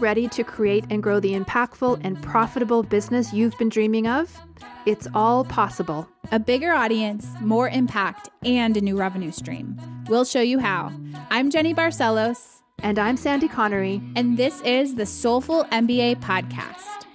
ready to create and grow the impactful and profitable business you've been dreaming of? It's all possible. A bigger audience, more impact, and a new revenue stream. We'll show you how. I'm Jenny Barcelos. And I'm Sandy Connery. And this is the Soulful MBA Podcast.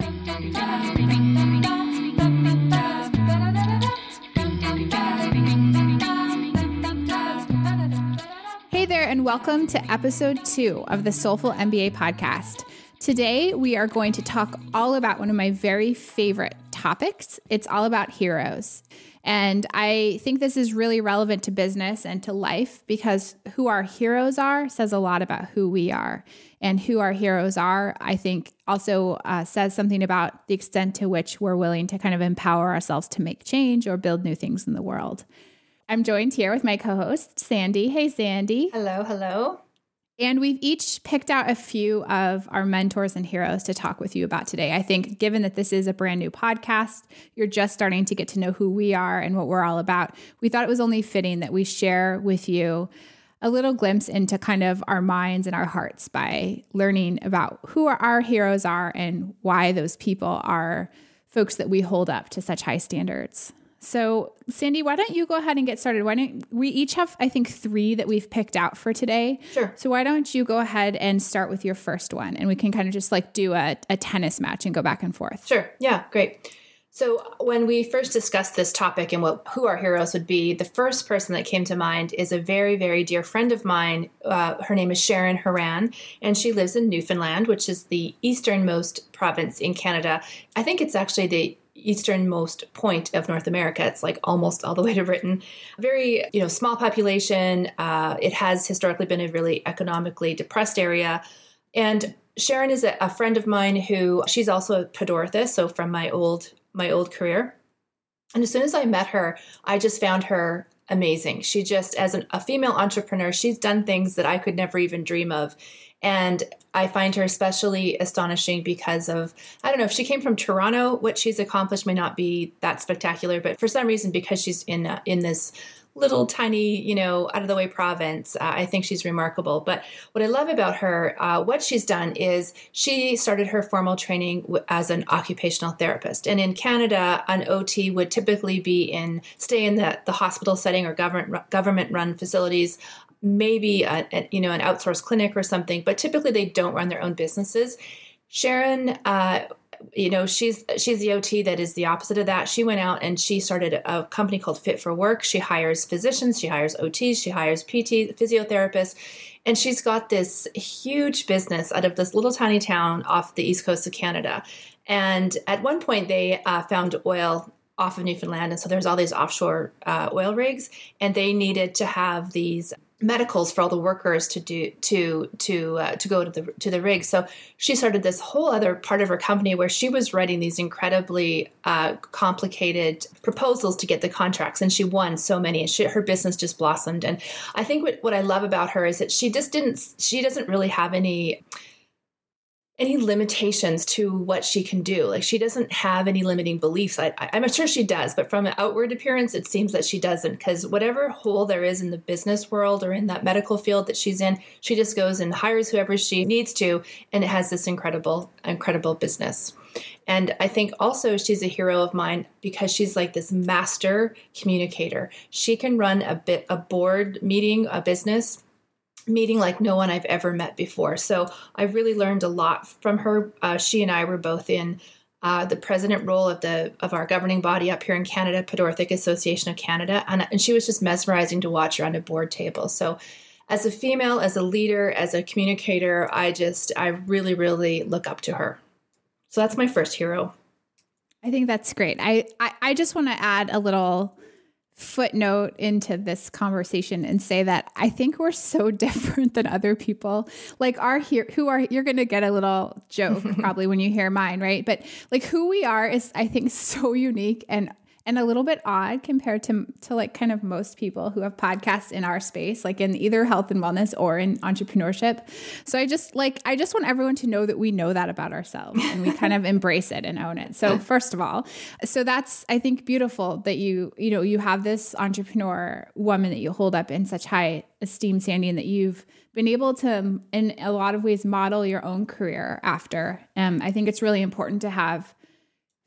Welcome to episode two of the Soulful MBA podcast. Today, we are going to talk all about one of my very favorite topics. It's all about heroes. And I think this is really relevant to business and to life because who our heroes are says a lot about who we are. And who our heroes are, I think, also uh, says something about the extent to which we're willing to kind of empower ourselves to make change or build new things in the world. I'm joined here with my co host, Sandy. Hey, Sandy. Hello, hello. And we've each picked out a few of our mentors and heroes to talk with you about today. I think, given that this is a brand new podcast, you're just starting to get to know who we are and what we're all about. We thought it was only fitting that we share with you a little glimpse into kind of our minds and our hearts by learning about who our heroes are and why those people are folks that we hold up to such high standards. So, Sandy, why don't you go ahead and get started? Why don't we each have, I think, three that we've picked out for today? Sure. So, why don't you go ahead and start with your first one and we can kind of just like do a, a tennis match and go back and forth? Sure. Yeah, great. So, when we first discussed this topic and what who our heroes would be, the first person that came to mind is a very, very dear friend of mine. Uh, her name is Sharon Horan, and she lives in Newfoundland, which is the easternmost province in Canada. I think it's actually the easternmost point of North America. It's like almost all the way to Britain. Very, you know, small population. Uh, it has historically been a really economically depressed area. And Sharon is a, a friend of mine who she's also a Pedorthist, so from my old my old career. And as soon as I met her, I just found her amazing. She just, as an, a female entrepreneur, she's done things that I could never even dream of. And I find her especially astonishing because of, I don't know, if she came from Toronto, what she's accomplished may not be that spectacular, but for some reason, because she's in, uh, in this little tiny, you know, out of the way province. Uh, I think she's remarkable. But what I love about her, uh, what she's done is she started her formal training as an occupational therapist. And in Canada, an OT would typically be in stay in the, the hospital setting or government government run facilities. Maybe a, a, you know an outsourced clinic or something, but typically they don't run their own businesses. Sharon uh, you know she's she's the ot that is the opposite of that. She went out and she started a company called fit for work. She hires physicians she hires ots she hires pt physiotherapists and she's got this huge business out of this little tiny town off the east coast of canada. And at one point they uh, found oil off of newfoundland and so there's all these offshore uh, oil rigs and they needed to have these medicals for all the workers to do to to uh, to go to the to the rig. So she started this whole other part of her company where she was writing these incredibly uh, complicated proposals to get the contracts, and she won so many. And she, her business just blossomed. And I think what, what I love about her is that she just didn't. She doesn't really have any any limitations to what she can do. Like she doesn't have any limiting beliefs. I, am sure she does, but from an outward appearance, it seems that she doesn't. Because whatever hole there is in the business world or in that medical field that she's in, she just goes and hires whoever she needs to, and it has this incredible, incredible business. And I think also she's a hero of mine because she's like this master communicator. She can run a bit a board meeting, a business meeting like no one I've ever met before. So I really learned a lot from her. Uh, she and I were both in uh, the president role of the of our governing body up here in Canada, Pedorthic Association of Canada, and, and she was just mesmerizing to watch around a board table. So as a female, as a leader, as a communicator, I just I really really look up to her. So that's my first hero. I think that's great. I I, I just want to add a little footnote into this conversation and say that I think we're so different than other people. Like our here who are you're going to get a little joke probably when you hear mine, right? But like who we are is I think so unique and and a little bit odd compared to to like kind of most people who have podcasts in our space like in either health and wellness or in entrepreneurship. So i just like i just want everyone to know that we know that about ourselves and we kind of embrace it and own it. So first of all so that's i think beautiful that you you know you have this entrepreneur woman that you hold up in such high esteem sandy and that you've been able to in a lot of ways model your own career after. Um, i think it's really important to have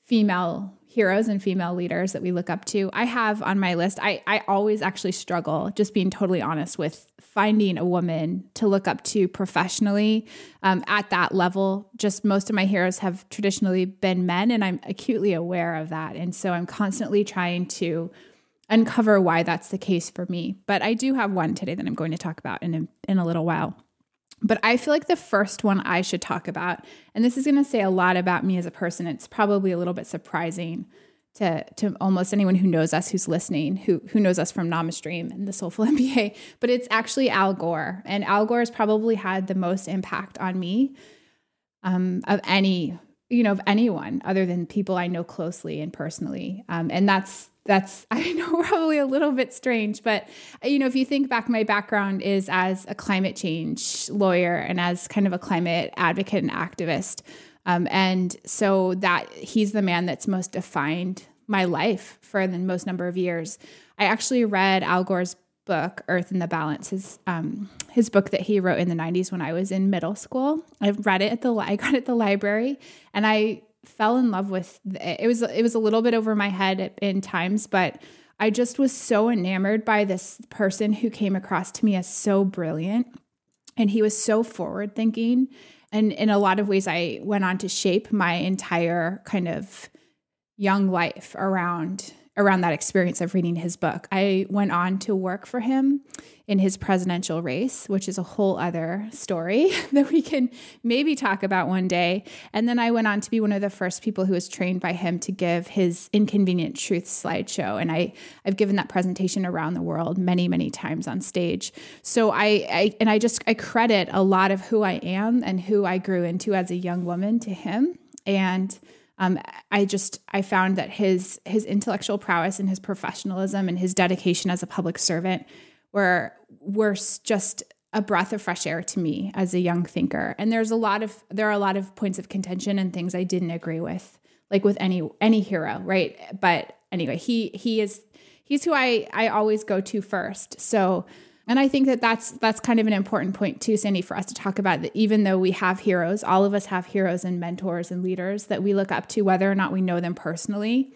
female heroes and female leaders that we look up to. I have on my list, I, I always actually struggle, just being totally honest, with finding a woman to look up to professionally um, at that level. Just most of my heroes have traditionally been men, and I'm acutely aware of that. And so I'm constantly trying to uncover why that's the case for me. But I do have one today that I'm going to talk about in a, in a little while. But I feel like the first one I should talk about, and this is going to say a lot about me as a person. It's probably a little bit surprising to to almost anyone who knows us who's listening, who who knows us from Namastream and the Soulful MBA. But it's actually Al Gore, and Al Gore has probably had the most impact on me um, of any you know of anyone other than people I know closely and personally. Um, and that's that's i know probably a little bit strange but you know if you think back my background is as a climate change lawyer and as kind of a climate advocate and activist. Um, and so that he's the man that's most defined my life for the most number of years. I actually read al gore's book earth in the balance his um, his book that he wrote in the 90s when i was in middle school. I read it at the i got it at the library and i fell in love with it was it was a little bit over my head in times but I just was so enamored by this person who came across to me as so brilliant. And he was so forward thinking and in a lot of ways I went on to shape my entire kind of young life around around that experience of reading his book. I went on to work for him in his presidential race, which is a whole other story that we can maybe talk about one day. And then I went on to be one of the first people who was trained by him to give his inconvenient truth slideshow. And I, I've given that presentation around the world many, many times on stage. So I, I and I just I credit a lot of who I am and who I grew into as a young woman to him. And um, I just I found that his his intellectual prowess and his professionalism and his dedication as a public servant were were just a breath of fresh air to me as a young thinker. And there's a lot of there are a lot of points of contention and things I didn't agree with, like with any any hero, right? But anyway, he he is he's who I I always go to first. So and I think that that's that's kind of an important point too, Sandy, for us to talk about that. Even though we have heroes, all of us have heroes and mentors and leaders that we look up to, whether or not we know them personally.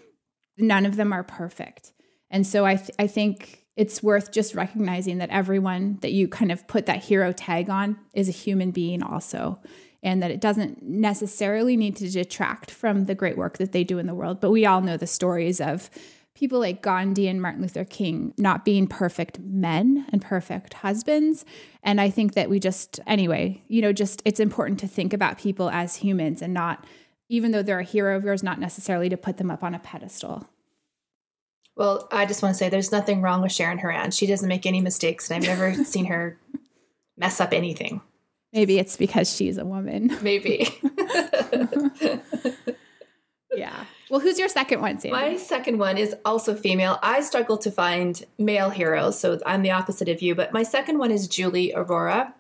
None of them are perfect, and so I th- I think it's worth just recognizing that everyone that you kind of put that hero tag on is a human being also and that it doesn't necessarily need to detract from the great work that they do in the world but we all know the stories of people like Gandhi and Martin Luther King not being perfect men and perfect husbands and I think that we just anyway you know just it's important to think about people as humans and not even though they're a hero of yours not necessarily to put them up on a pedestal well, I just want to say there's nothing wrong with Sharon Horan. She doesn't make any mistakes, and I've never seen her mess up anything. Maybe it's because she's a woman. Maybe. Well, who's your second one, Sandy? My second one is also female. I struggle to find male heroes, so I'm the opposite of you. But my second one is Julie Aurora,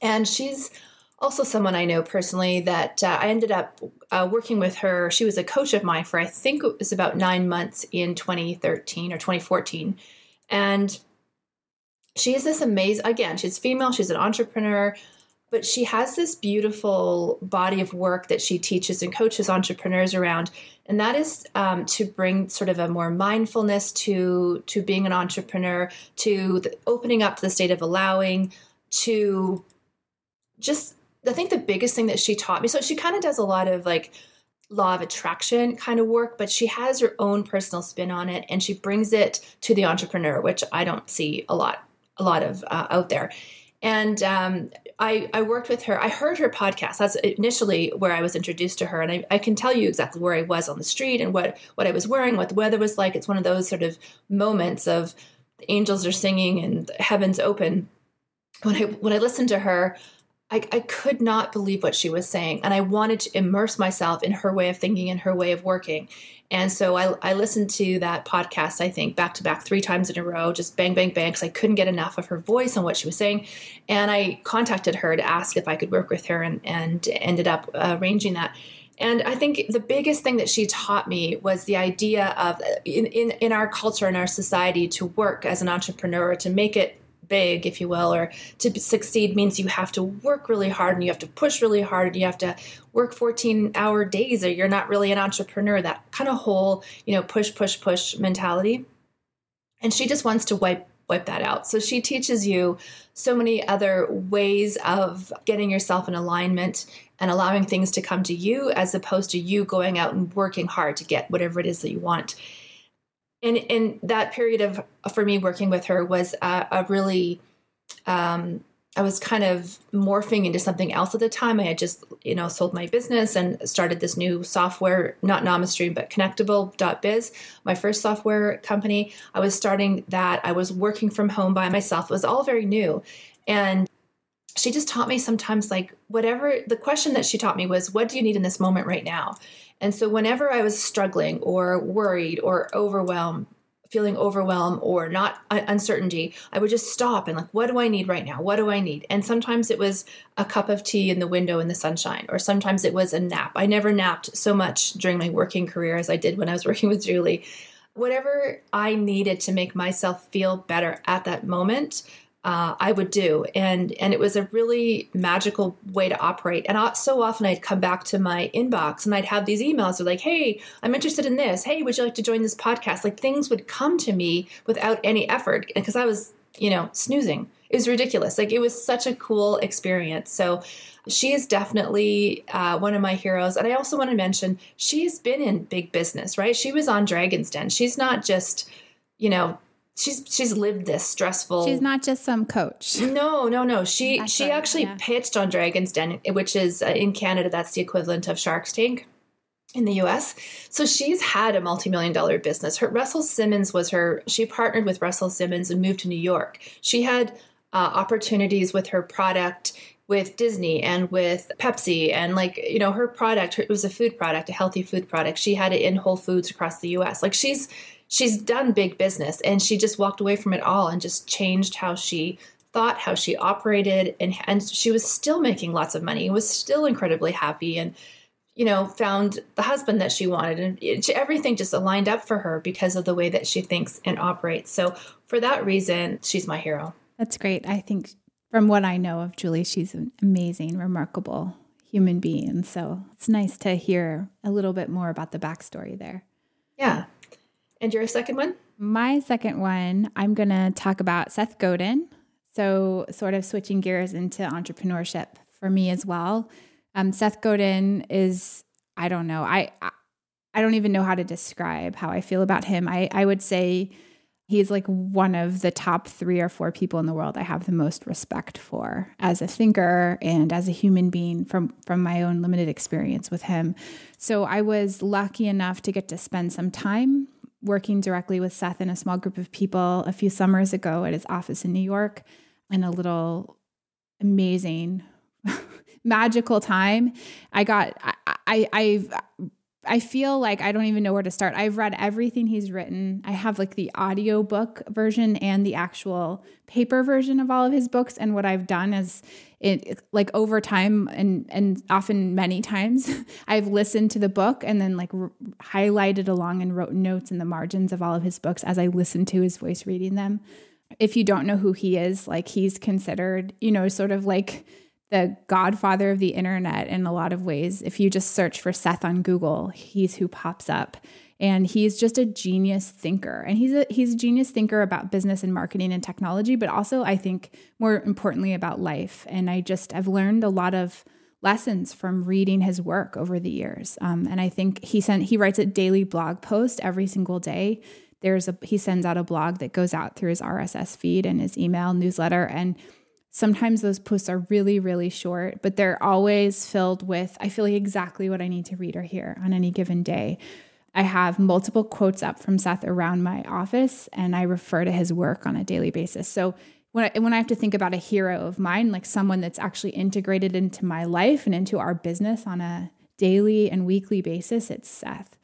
and she's also someone I know personally that uh, I ended up uh, working with her. She was a coach of mine for I think it was about nine months in 2013 or 2014, and she is this amazing. Again, she's female. She's an entrepreneur, but she has this beautiful body of work that she teaches and coaches entrepreneurs around, and that is um, to bring sort of a more mindfulness to to being an entrepreneur, to opening up to the state of allowing, to just I think the biggest thing that she taught me, so she kind of does a lot of like law of attraction kind of work, but she has her own personal spin on it and she brings it to the entrepreneur, which I don't see a lot, a lot of uh, out there. And um, I, I worked with her. I heard her podcast. That's initially where I was introduced to her, and I, I can tell you exactly where I was on the street and what what I was wearing, what the weather was like. It's one of those sort of moments of the angels are singing and heaven's open. When I when I listened to her, I, I could not believe what she was saying. And I wanted to immerse myself in her way of thinking and her way of working. And so I, I listened to that podcast, I think, back to back three times in a row, just bang, bang, bang, because I couldn't get enough of her voice and what she was saying. And I contacted her to ask if I could work with her and, and ended up arranging that. And I think the biggest thing that she taught me was the idea of in, in, in our culture, in our society, to work as an entrepreneur, to make it big, if you will, or to succeed means you have to work really hard and you have to push really hard and you have to work 14 hour days or you're not really an entrepreneur. That kind of whole, you know, push, push, push mentality. And she just wants to wipe wipe that out. So she teaches you so many other ways of getting yourself in alignment and allowing things to come to you as opposed to you going out and working hard to get whatever it is that you want and in that period of for me working with her was a, a really um, I was kind of morphing into something else at the time. I had just, you know, sold my business and started this new software, not NamaStream, but Connectable.biz, my first software company. I was starting that. I was working from home by myself. It was all very new. And she just taught me sometimes, like, whatever the question that she taught me was, what do you need in this moment right now? And so whenever I was struggling or worried or overwhelmed, feeling overwhelmed or not uh, uncertainty, I would just stop and like, what do I need right now? What do I need? And sometimes it was a cup of tea in the window in the sunshine, or sometimes it was a nap. I never napped so much during my working career as I did when I was working with Julie. Whatever I needed to make myself feel better at that moment, uh, I would do, and and it was a really magical way to operate. And I, so often I'd come back to my inbox and I'd have these emails of like, "Hey, I'm interested in this. Hey, would you like to join this podcast?" Like things would come to me without any effort because I was, you know, snoozing. It was ridiculous. Like it was such a cool experience. So she is definitely uh, one of my heroes. And I also want to mention she has been in big business, right? She was on Dragon's Den. She's not just you know she's she's lived this stressful she's not just some coach no no no she that's she right, actually yeah. pitched on dragon's den which is uh, in canada that's the equivalent of shark's tank in the US. So she's had a multi-million dollar business. Her Russell Simmons was her she partnered with Russell Simmons and moved to New York. She had uh, opportunities with her product with Disney and with Pepsi and like you know her product it was a food product, a healthy food product. She had it in Whole Foods across the US. Like she's she's done big business and she just walked away from it all and just changed how she thought, how she operated, and and she was still making lots of money, was still incredibly happy, and you know found the husband that she wanted, and it, everything just aligned up for her because of the way that she thinks and operates. So for that reason, she's my hero. That's great. I think from what I know of Julie, she's an amazing, remarkable human being. So it's nice to hear a little bit more about the backstory there. Yeah. And your second one? My second one, I'm going to talk about Seth Godin. So, sort of switching gears into entrepreneurship for me as well. Um, Seth Godin is, I don't know, I, I don't even know how to describe how I feel about him. I, I would say he's like one of the top three or four people in the world I have the most respect for as a thinker and as a human being from from my own limited experience with him. So I was lucky enough to get to spend some time working directly with Seth and a small group of people a few summers ago at his office in New York in a little amazing magical time. I got I, I I've I feel like I don't even know where to start. I've read everything he's written. I have like the audio book version and the actual paper version of all of his books. And what I've done is it like over time and and often many times I've listened to the book and then like r- highlighted along and wrote notes in the margins of all of his books as I listened to his voice reading them. If you don't know who he is, like he's considered, you know, sort of like the godfather of the internet in a lot of ways. If you just search for Seth on Google, he's who pops up. And he's just a genius thinker. And he's a he's a genius thinker about business and marketing and technology, but also I think more importantly about life. And I just I've learned a lot of lessons from reading his work over the years. Um, and I think he sent he writes a daily blog post every single day. There's a he sends out a blog that goes out through his RSS feed and his email newsletter and Sometimes those posts are really, really short, but they're always filled with, I feel like exactly what I need to read or hear on any given day. I have multiple quotes up from Seth around my office, and I refer to his work on a daily basis. So when I, when I have to think about a hero of mine, like someone that's actually integrated into my life and into our business on a daily and weekly basis, it's Seth.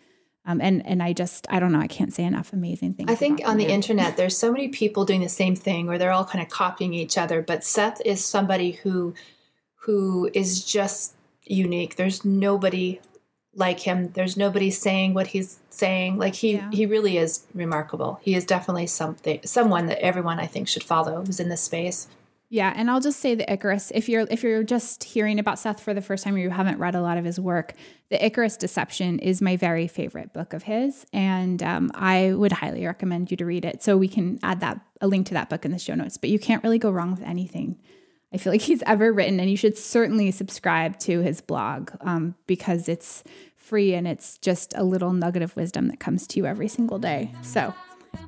Um, and and I just I don't know I can't say enough amazing things. I think on the internet there's so many people doing the same thing where they're all kind of copying each other, but Seth is somebody who who is just unique. There's nobody like him. There's nobody saying what he's saying. Like he yeah. he really is remarkable. He is definitely something someone that everyone I think should follow who's in this space. Yeah, and I'll just say the Icarus. If you're if you're just hearing about Seth for the first time or you haven't read a lot of his work, the Icarus Deception is my very favorite book of his, and um, I would highly recommend you to read it. So we can add that a link to that book in the show notes. But you can't really go wrong with anything I feel like he's ever written. And you should certainly subscribe to his blog um, because it's free and it's just a little nugget of wisdom that comes to you every single day. So,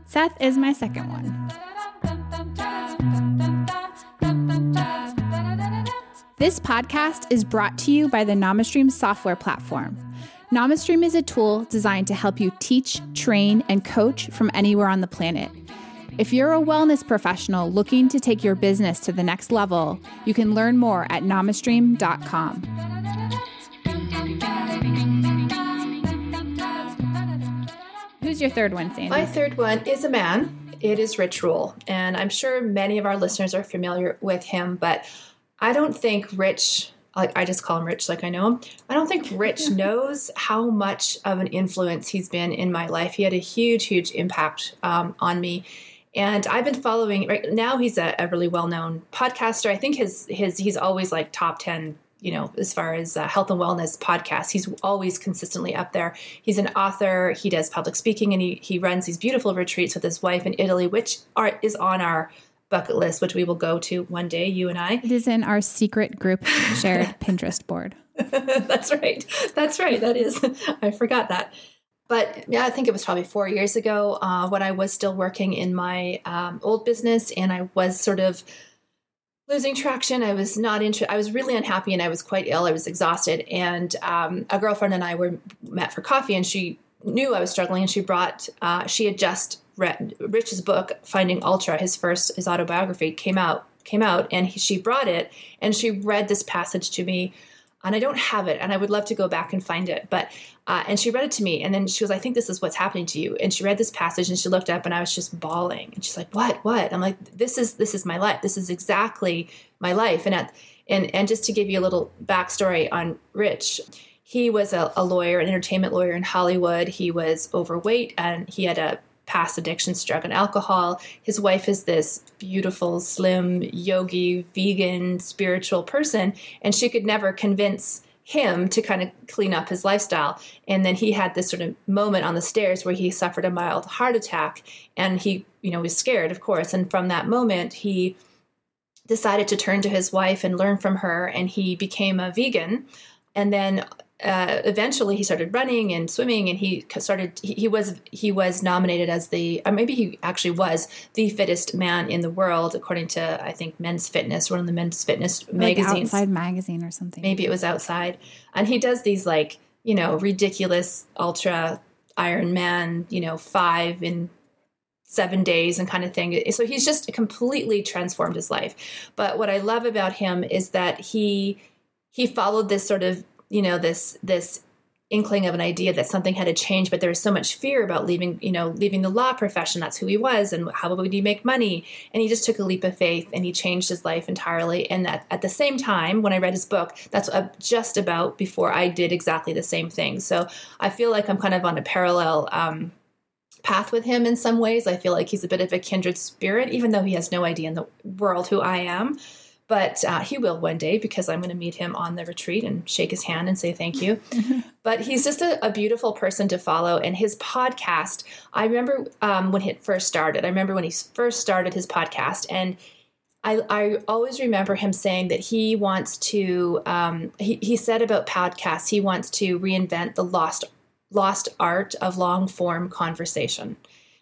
Seth is my second one. This podcast is brought to you by the NamaStream software platform. NamaStream is a tool designed to help you teach, train, and coach from anywhere on the planet. If you're a wellness professional looking to take your business to the next level, you can learn more at namastream.com. Who's your third one, Sandy? My third one is a man. It is Roll. And I'm sure many of our listeners are familiar with him, but I don't think Rich like I just call him Rich, like I know him. I don't think Rich knows how much of an influence he's been in my life. He had a huge, huge impact um, on me. And I've been following right now. He's a, a really well known podcaster. I think his his he's always like top ten you know, as far as uh, health and wellness podcasts, he's always consistently up there. He's an author. He does public speaking, and he he runs these beautiful retreats with his wife in Italy, which are is on our bucket list, which we will go to one day, you and I. It is in our secret group shared Pinterest board. That's right. That's right. That is. I forgot that. But yeah, I think it was probably four years ago uh, when I was still working in my um, old business and I was sort of losing traction. I was not interested. I was really unhappy and I was quite ill. I was exhausted. And um, a girlfriend and I were met for coffee and she knew I was struggling and she brought, uh, she had just read Rich's book, Finding Ultra, his first, his autobiography came out, came out and he, she brought it and she read this passage to me and I don't have it, and I would love to go back and find it. But uh, and she read it to me, and then she was, "I think this is what's happening to you." And she read this passage, and she looked up, and I was just bawling. And she's like, "What? What?" I'm like, "This is this is my life. This is exactly my life." And at and and just to give you a little backstory on Rich, he was a, a lawyer, an entertainment lawyer in Hollywood. He was overweight, and he had a past addictions, drug and alcohol. His wife is this beautiful, slim, yogi, vegan, spiritual person, and she could never convince him to kind of clean up his lifestyle. And then he had this sort of moment on the stairs where he suffered a mild heart attack and he, you know, was scared, of course. And from that moment, he decided to turn to his wife and learn from her and he became a vegan. And then uh, eventually he started running and swimming and he started he, he was he was nominated as the or maybe he actually was the fittest man in the world according to i think men's fitness one of the men's fitness magazines. Outside magazine or something. Maybe it was outside. And he does these like you know ridiculous ultra iron man you know five in seven days and kind of thing. So he's just completely transformed his life. But what i love about him is that he he followed this sort of you know this this inkling of an idea that something had to change but there was so much fear about leaving you know leaving the law profession. That's who he was and how would he make money? And he just took a leap of faith and he changed his life entirely. And that at the same time when i read his book that's just about before i did exactly the same thing. So i feel like i'm kind of on a parallel um, path with him in some ways. I feel like he's a bit of a kindred spirit even though he has no idea in the world who i am but uh, he will one day because I'm going to meet him on the retreat and shake his hand and say thank you. but he's just a, a, beautiful person to follow. And his podcast, I remember um, when it first started, I remember when he first started his podcast and I, I always remember him saying that he wants to, um, he, he said about podcasts, he wants to reinvent the lost, lost art of long form conversation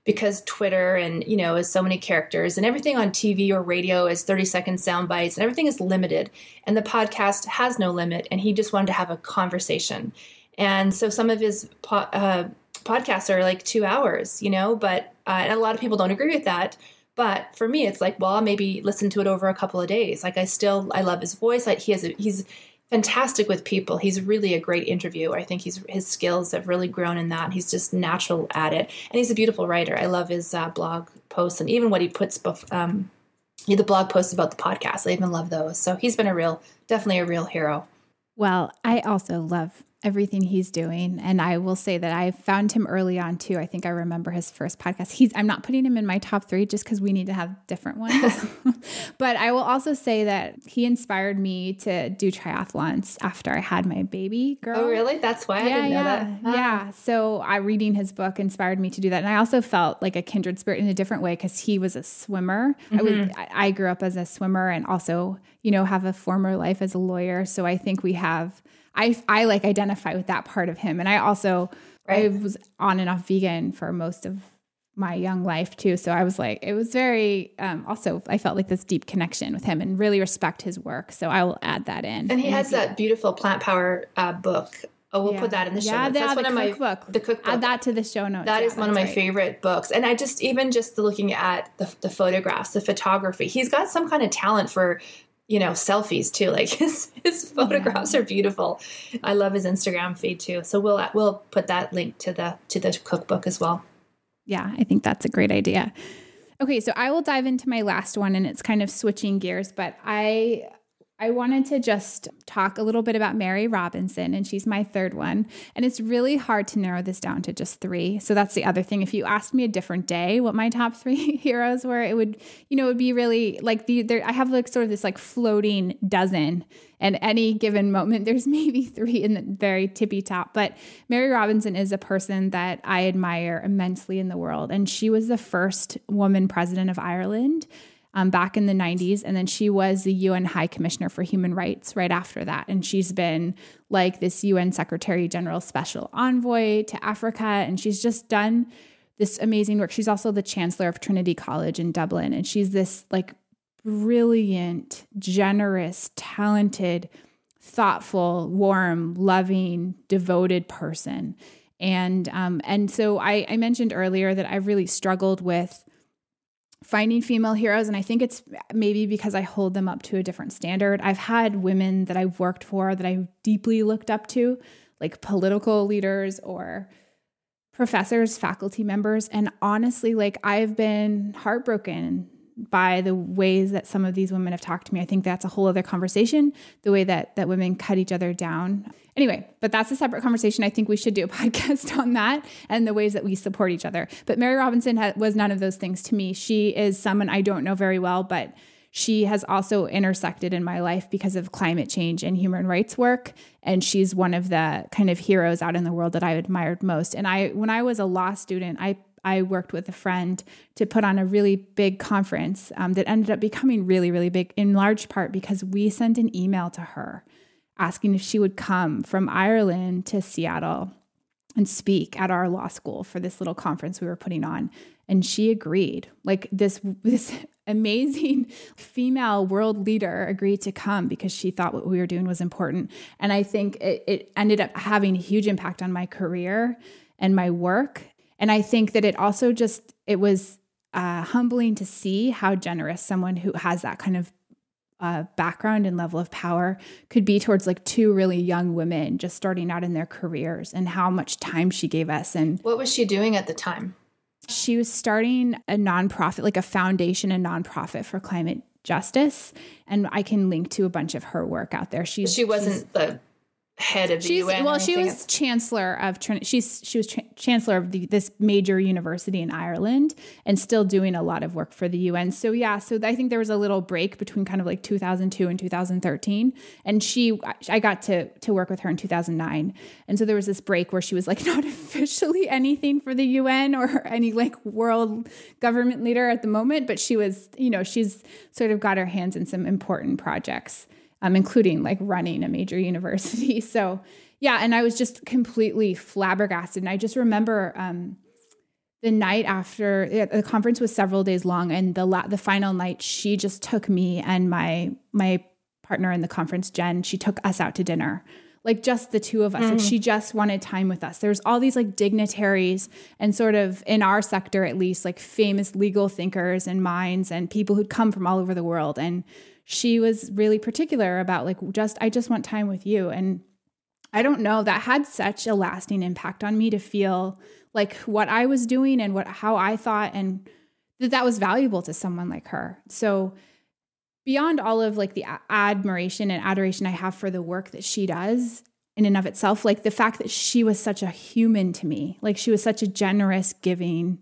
because Twitter and you know is so many characters and everything on TV or radio is 30 second sound bites and everything is limited and the podcast has no limit and he just wanted to have a conversation and so some of his po- uh, podcasts are like two hours you know but uh, and a lot of people don't agree with that But for me, it's like, well, I'll maybe listen to it over a couple of days. Like I still, I love his voice. Like he has, a, he's fantastic with people. He's really a great interviewer. I think he's his skills have really grown in that. He's just natural at it, and he's a beautiful writer. I love his uh, blog posts and even what he puts. Um, the blog posts about the podcast. I even love those. So he's been a real, definitely a real hero. Well, I also love everything he's doing. And I will say that I found him early on too. I think I remember his first podcast. He's I'm not putting him in my top three just because we need to have different ones. but I will also say that he inspired me to do triathlons after I had my baby girl. Oh, really? That's why yeah, I didn't yeah, know that. Yeah. So I reading his book inspired me to do that. And I also felt like a kindred spirit in a different way because he was a swimmer. Mm-hmm. I was I grew up as a swimmer and also, you know, have a former life as a lawyer. So I think we have I I like identify with that part of him. And I also right. I was on and off vegan for most of my young life too. So I was like, it was very um, also I felt like this deep connection with him and really respect his work. So I will add that in. And he has that beautiful plant power uh, book. Oh, we'll yeah. put that in the show yeah, notes. That's one of my book. The cookbook. Add that to the show notes. That yeah, is one of my right. favorite books. And I just even just looking at the, the photographs, the photography. He's got some kind of talent for you know selfies too like his his photographs yeah. are beautiful. I love his instagram feed too. So we'll we'll put that link to the to the cookbook as well. Yeah i think that's a great idea. Okay so i will dive into my last one and it's kind of switching gears but i I wanted to just talk a little bit about Mary Robinson, and she's my third one. And it's really hard to narrow this down to just three. So that's the other thing. If you asked me a different day what my top three heroes were, it would, you know, it would be really like the there. I have like sort of this like floating dozen, and any given moment, there's maybe three in the very tippy top. But Mary Robinson is a person that I admire immensely in the world, and she was the first woman president of Ireland um, back in the 90s. And then she was the UN High Commissioner for Human Rights right after that. And she's been like this UN Secretary General Special Envoy to Africa. And she's just done this amazing work. She's also the Chancellor of Trinity College in Dublin. And she's this like brilliant, generous, talented, thoughtful, warm, loving, devoted person. And um, and so I, I mentioned earlier that I've really struggled with finding female heroes and i think it's maybe because i hold them up to a different standard. I've had women that i've worked for that i deeply looked up to like political leaders or professors faculty members and honestly like i've been heartbroken by the ways that some of these women have talked to me. I think that's a whole other conversation, the way that that women cut each other down. Anyway, but that's a separate conversation. I think we should do a podcast on that and the ways that we support each other. But Mary Robinson ha- was none of those things to me. She is someone I don't know very well, but she has also intersected in my life because of climate change and human rights work and she's one of the kind of heroes out in the world that I admired most. And I when I was a law student, I I worked with a friend to put on a really big conference um, that ended up becoming really, really big in large part because we sent an email to her asking if she would come from Ireland to Seattle and speak at our law school for this little conference we were putting on. And she agreed. Like this this amazing female world leader agreed to come because she thought what we were doing was important. And i think it, it ended up having a huge impact on my career and my work and I think that it also just, it was uh, humbling to see how generous someone who has that kind of uh, background and level of power could be towards like two really young women just starting out in their careers and how much time she gave us. And what was she doing at the time? She was starting a nonprofit, like a foundation and nonprofit for climate justice. And I can link to a bunch of her work out there. She's, she wasn't the head of the she's, UN. Well, she was chancellor of Trinity. She's she was chancellor of the, this major university in Ireland, and still doing a lot of work for the UN. So yeah, so I think there was a little break between kind of like 2002 and 2013, and she I got to to work with her in 2009, and so there was this break where she was like not officially anything for the UN or any like world government leader at the moment, but she was you know she's sort of got her hands in some important projects um, including like running a major university. So, yeah, and I was just completely flabbergasted. And I just remember um, the night after yeah, the conference was several days long, and the la- the final night, she just took me and my my partner in the conference, Jen. She took us out to dinner like just the two of us. Like she just wanted time with us. There's all these like dignitaries and sort of in our sector at least, like famous legal thinkers and minds and people who'd come from all over the world. And she was really particular about like just I just want time with you. And I don't know, that had such a lasting impact on me to feel like what I was doing and what how I thought and that that was valuable to someone like her. So beyond all of like the admiration and adoration I have for the work that she does in and of itself, like the fact that she was such a human to me, like she was such a generous, giving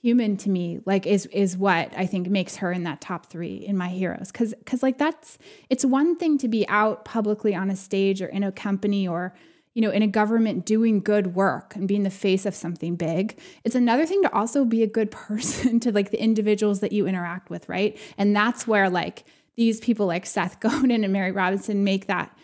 human to me, like is is what I think makes her in that top three in my heroes. Cause cause like that's it's one thing to be out publicly on a stage or in a company or you know, in a government doing good work and being the face of something big. It's another thing to also be a good person to like the individuals that you interact with, right? And that's where like these people like Seth Godin and Mary Robinson make that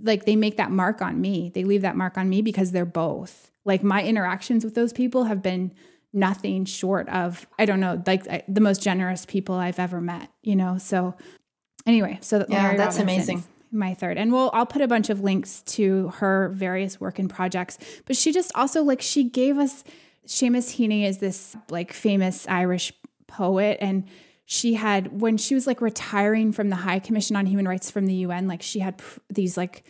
like they make that mark on me. They leave that mark on me because they're both. Like my interactions with those people have been nothing short of I don't know, like the most generous people I've ever met, you know. So anyway, so yeah, Mary that's amazing. My third, and we'll I'll put a bunch of links to her various work and projects. But she just also like she gave us Seamus Heaney is this like famous Irish poet and she had when she was like retiring from the high commission on human rights from the UN like she had pr- these like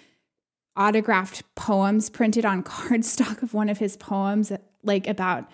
autographed poems printed on cardstock of one of his poems like about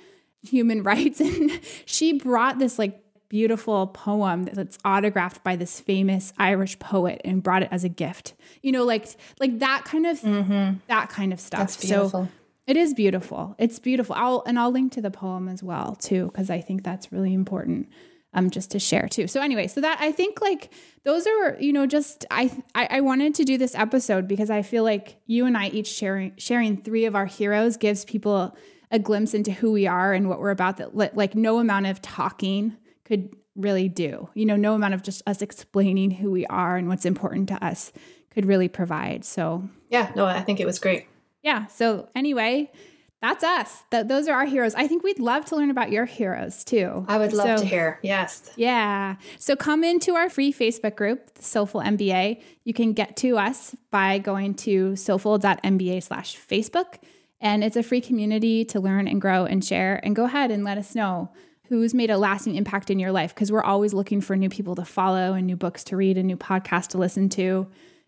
human rights and she brought this like beautiful poem that's autographed by this famous Irish poet and brought it as a gift. You know, like like that kind of mm-hmm. that kind of stuff. That's beautiful. So it is beautiful. It's beautiful. I'll and I'll link to the poem as well too because I think that's really important um, just to share too. So anyway, so that I think like those are you know just I, I I wanted to do this episode because I feel like you and I each sharing sharing three of our heroes gives people a, glimpse into who we are and what we're about that like no amount of talking could really do. You know, no amount of just us explaining who we are and what's important to us could really provide. So yeah, no, I think it was great. Yeah. So anyway, that's us. Th- those are our heroes. I think we'd love to learn about your heroes too. I would love so, to hear. Yes. Yeah. So come into our free Facebook group, the Soulful MBA. You can get to us by going to soulful.mba slash Facebook. And it's a free community to learn and grow and share. And go ahead and let us know who's made a lasting impact in your life because we're always looking for new people to follow and new books to read and new podcasts to listen to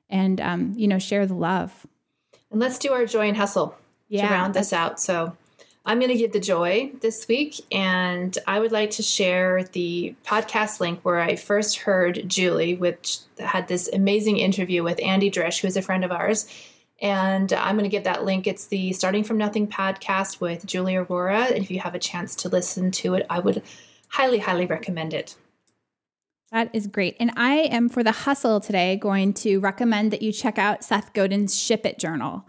and, um, you know, share the love. And let's do our joy and hustle yeah, to round this out. So I'm going to give the joy this week, and I would like to share the podcast link where I first heard Julie, which had this amazing interview with Andy Drish, who's a friend of ours. And I'm going to give that link. It's the Starting from Nothing podcast with Julie Aurora. And if you have a chance to listen to it, I would highly, highly recommend it. That is great. And I am for the hustle today going to recommend that you check out Seth Godin's Ship It Journal.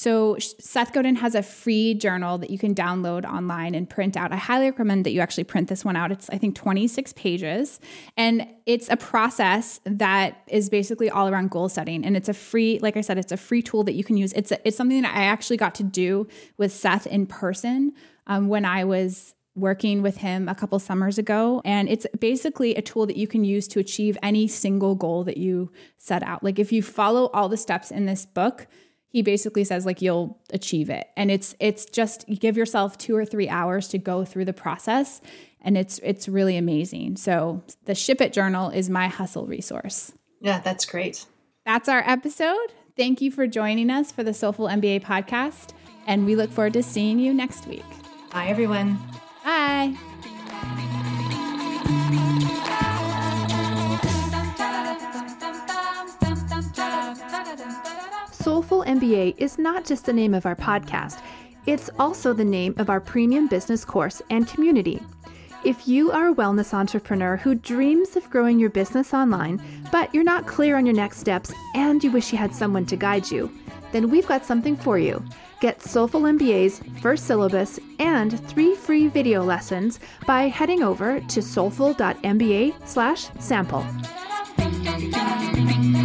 So Seth Godin has a free journal that you can download online and print out. I highly recommend that you actually print this one out. It's I think 26 pages and it's a process that is basically all around goal setting and it's a free like I said it's a free tool that you can use. It's a, it's something that I actually got to do with Seth in person um, when I was working with him a couple summers ago. And it's basically a tool that you can use to achieve any single goal that you set out. Like if you follow all the steps in this book, he basically says like you'll achieve it. And it's it's just you give yourself 2 or 3 hours to go through the process and it's it's really amazing. So the ship it journal is my hustle resource. Yeah that's great. That's our episode. Thank you for joining us for the soulful mba podcast and we look forward to seeing you next week. Bye everyone. Bye MBA is not just the name of our podcast, it's also the name of our premium business course and community. If you are a wellness entrepreneur who dreams of growing your business online, but you're not clear on your next steps and you wish you had someone to guide you, then we've got something for you. Get Soulful MBA's first syllabus and three free video lessons by heading over to soulful.mba/sample.